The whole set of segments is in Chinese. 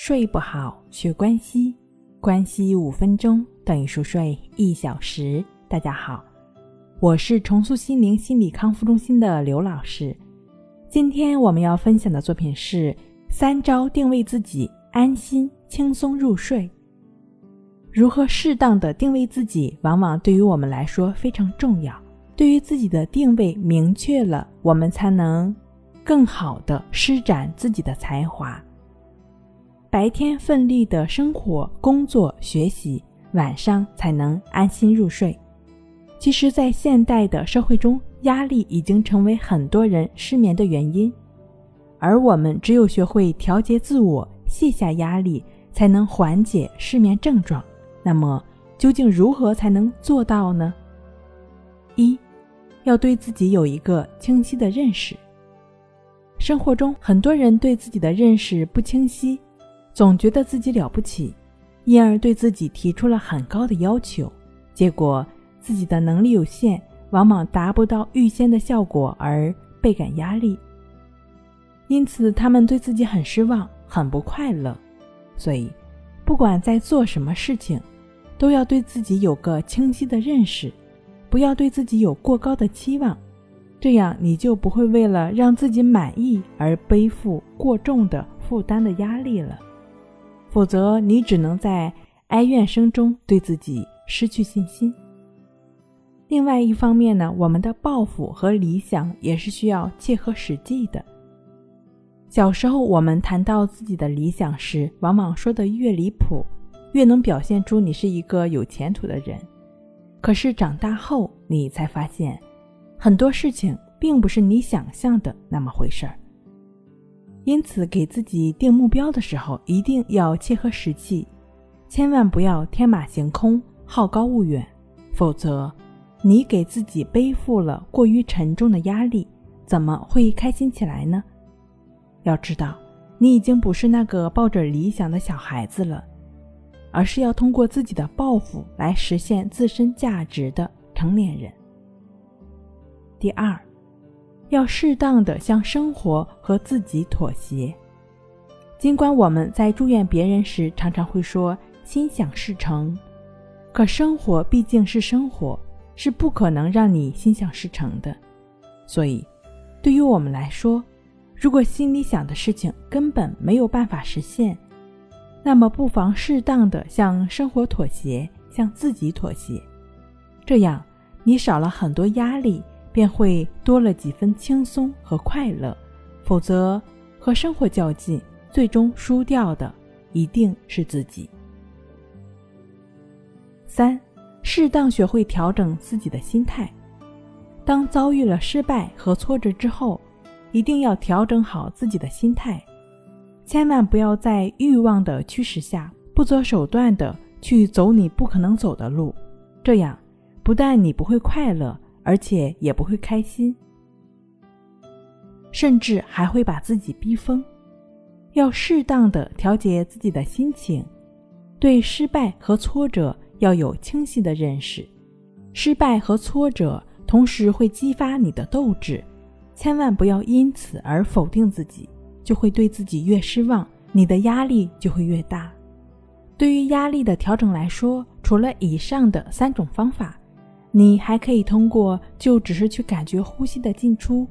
睡不好，学关西，关西五分钟等于熟睡一小时。大家好，我是重塑心灵心理康复中心的刘老师。今天我们要分享的作品是三招定位自己，安心轻松入睡。如何适当的定位自己，往往对于我们来说非常重要。对于自己的定位明确了，我们才能更好的施展自己的才华。白天奋力的生活、工作、学习，晚上才能安心入睡。其实，在现代的社会中，压力已经成为很多人失眠的原因。而我们只有学会调节自我、卸下压力，才能缓解失眠症状。那么，究竟如何才能做到呢？一，要对自己有一个清晰的认识。生活中，很多人对自己的认识不清晰。总觉得自己了不起，因而对自己提出了很高的要求，结果自己的能力有限，往往达不到预先的效果而倍感压力。因此，他们对自己很失望，很不快乐。所以，不管在做什么事情，都要对自己有个清晰的认识，不要对自己有过高的期望，这样你就不会为了让自己满意而背负过重的负担的压力了。否则，你只能在哀怨声中对自己失去信心。另外一方面呢，我们的抱负和理想也是需要切合实际的。小时候，我们谈到自己的理想时，往往说的越离谱，越能表现出你是一个有前途的人。可是长大后，你才发现，很多事情并不是你想象的那么回事儿。因此，给自己定目标的时候，一定要切合实际，千万不要天马行空、好高骛远，否则，你给自己背负了过于沉重的压力，怎么会开心起来呢？要知道，你已经不是那个抱着理想的小孩子了，而是要通过自己的抱负来实现自身价值的成年人。第二。要适当的向生活和自己妥协。尽管我们在祝愿别人时常常会说“心想事成”，可生活毕竟是生活，是不可能让你心想事成的。所以，对于我们来说，如果心里想的事情根本没有办法实现，那么不妨适当的向生活妥协，向自己妥协，这样你少了很多压力。便会多了几分轻松和快乐，否则和生活较劲，最终输掉的一定是自己。三，适当学会调整自己的心态。当遭遇了失败和挫折之后，一定要调整好自己的心态，千万不要在欲望的驱使下，不择手段的去走你不可能走的路，这样不但你不会快乐。而且也不会开心，甚至还会把自己逼疯。要适当的调节自己的心情，对失败和挫折要有清晰的认识。失败和挫折同时会激发你的斗志，千万不要因此而否定自己，就会对自己越失望，你的压力就会越大。对于压力的调整来说，除了以上的三种方法。你还可以通过，就只是去感觉呼吸的进出，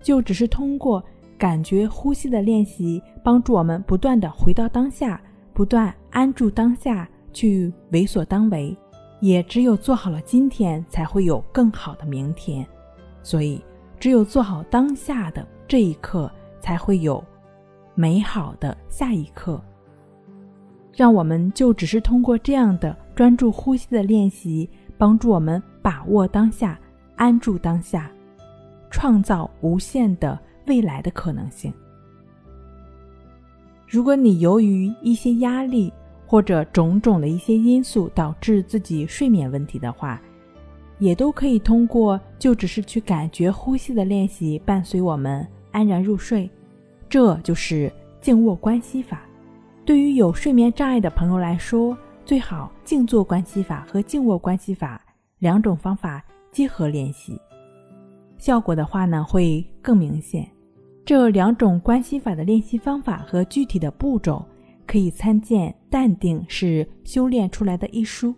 就只是通过感觉呼吸的练习，帮助我们不断的回到当下，不断安住当下，去为所当为。也只有做好了今天，才会有更好的明天。所以，只有做好当下的这一刻，才会有美好的下一刻。让我们就只是通过这样的专注呼吸的练习。帮助我们把握当下，安住当下，创造无限的未来的可能性。如果你由于一些压力或者种种的一些因素导致自己睡眠问题的话，也都可以通过就只是去感觉呼吸的练习，伴随我们安然入睡。这就是静卧关系法。对于有睡眠障碍的朋友来说。最好静坐关系法和静卧关系法两种方法结合练习，效果的话呢会更明显。这两种关系法的练习方法和具体的步骤，可以参见《淡定是修炼出来的》一书。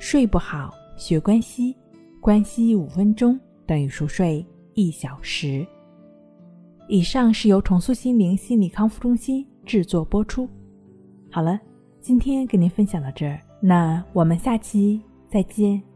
睡不好，学关息，关西五分钟等于熟睡一小时。以上是由重塑心灵心理康复中心制作播出。好了，今天跟您分享到这儿，那我们下期再见。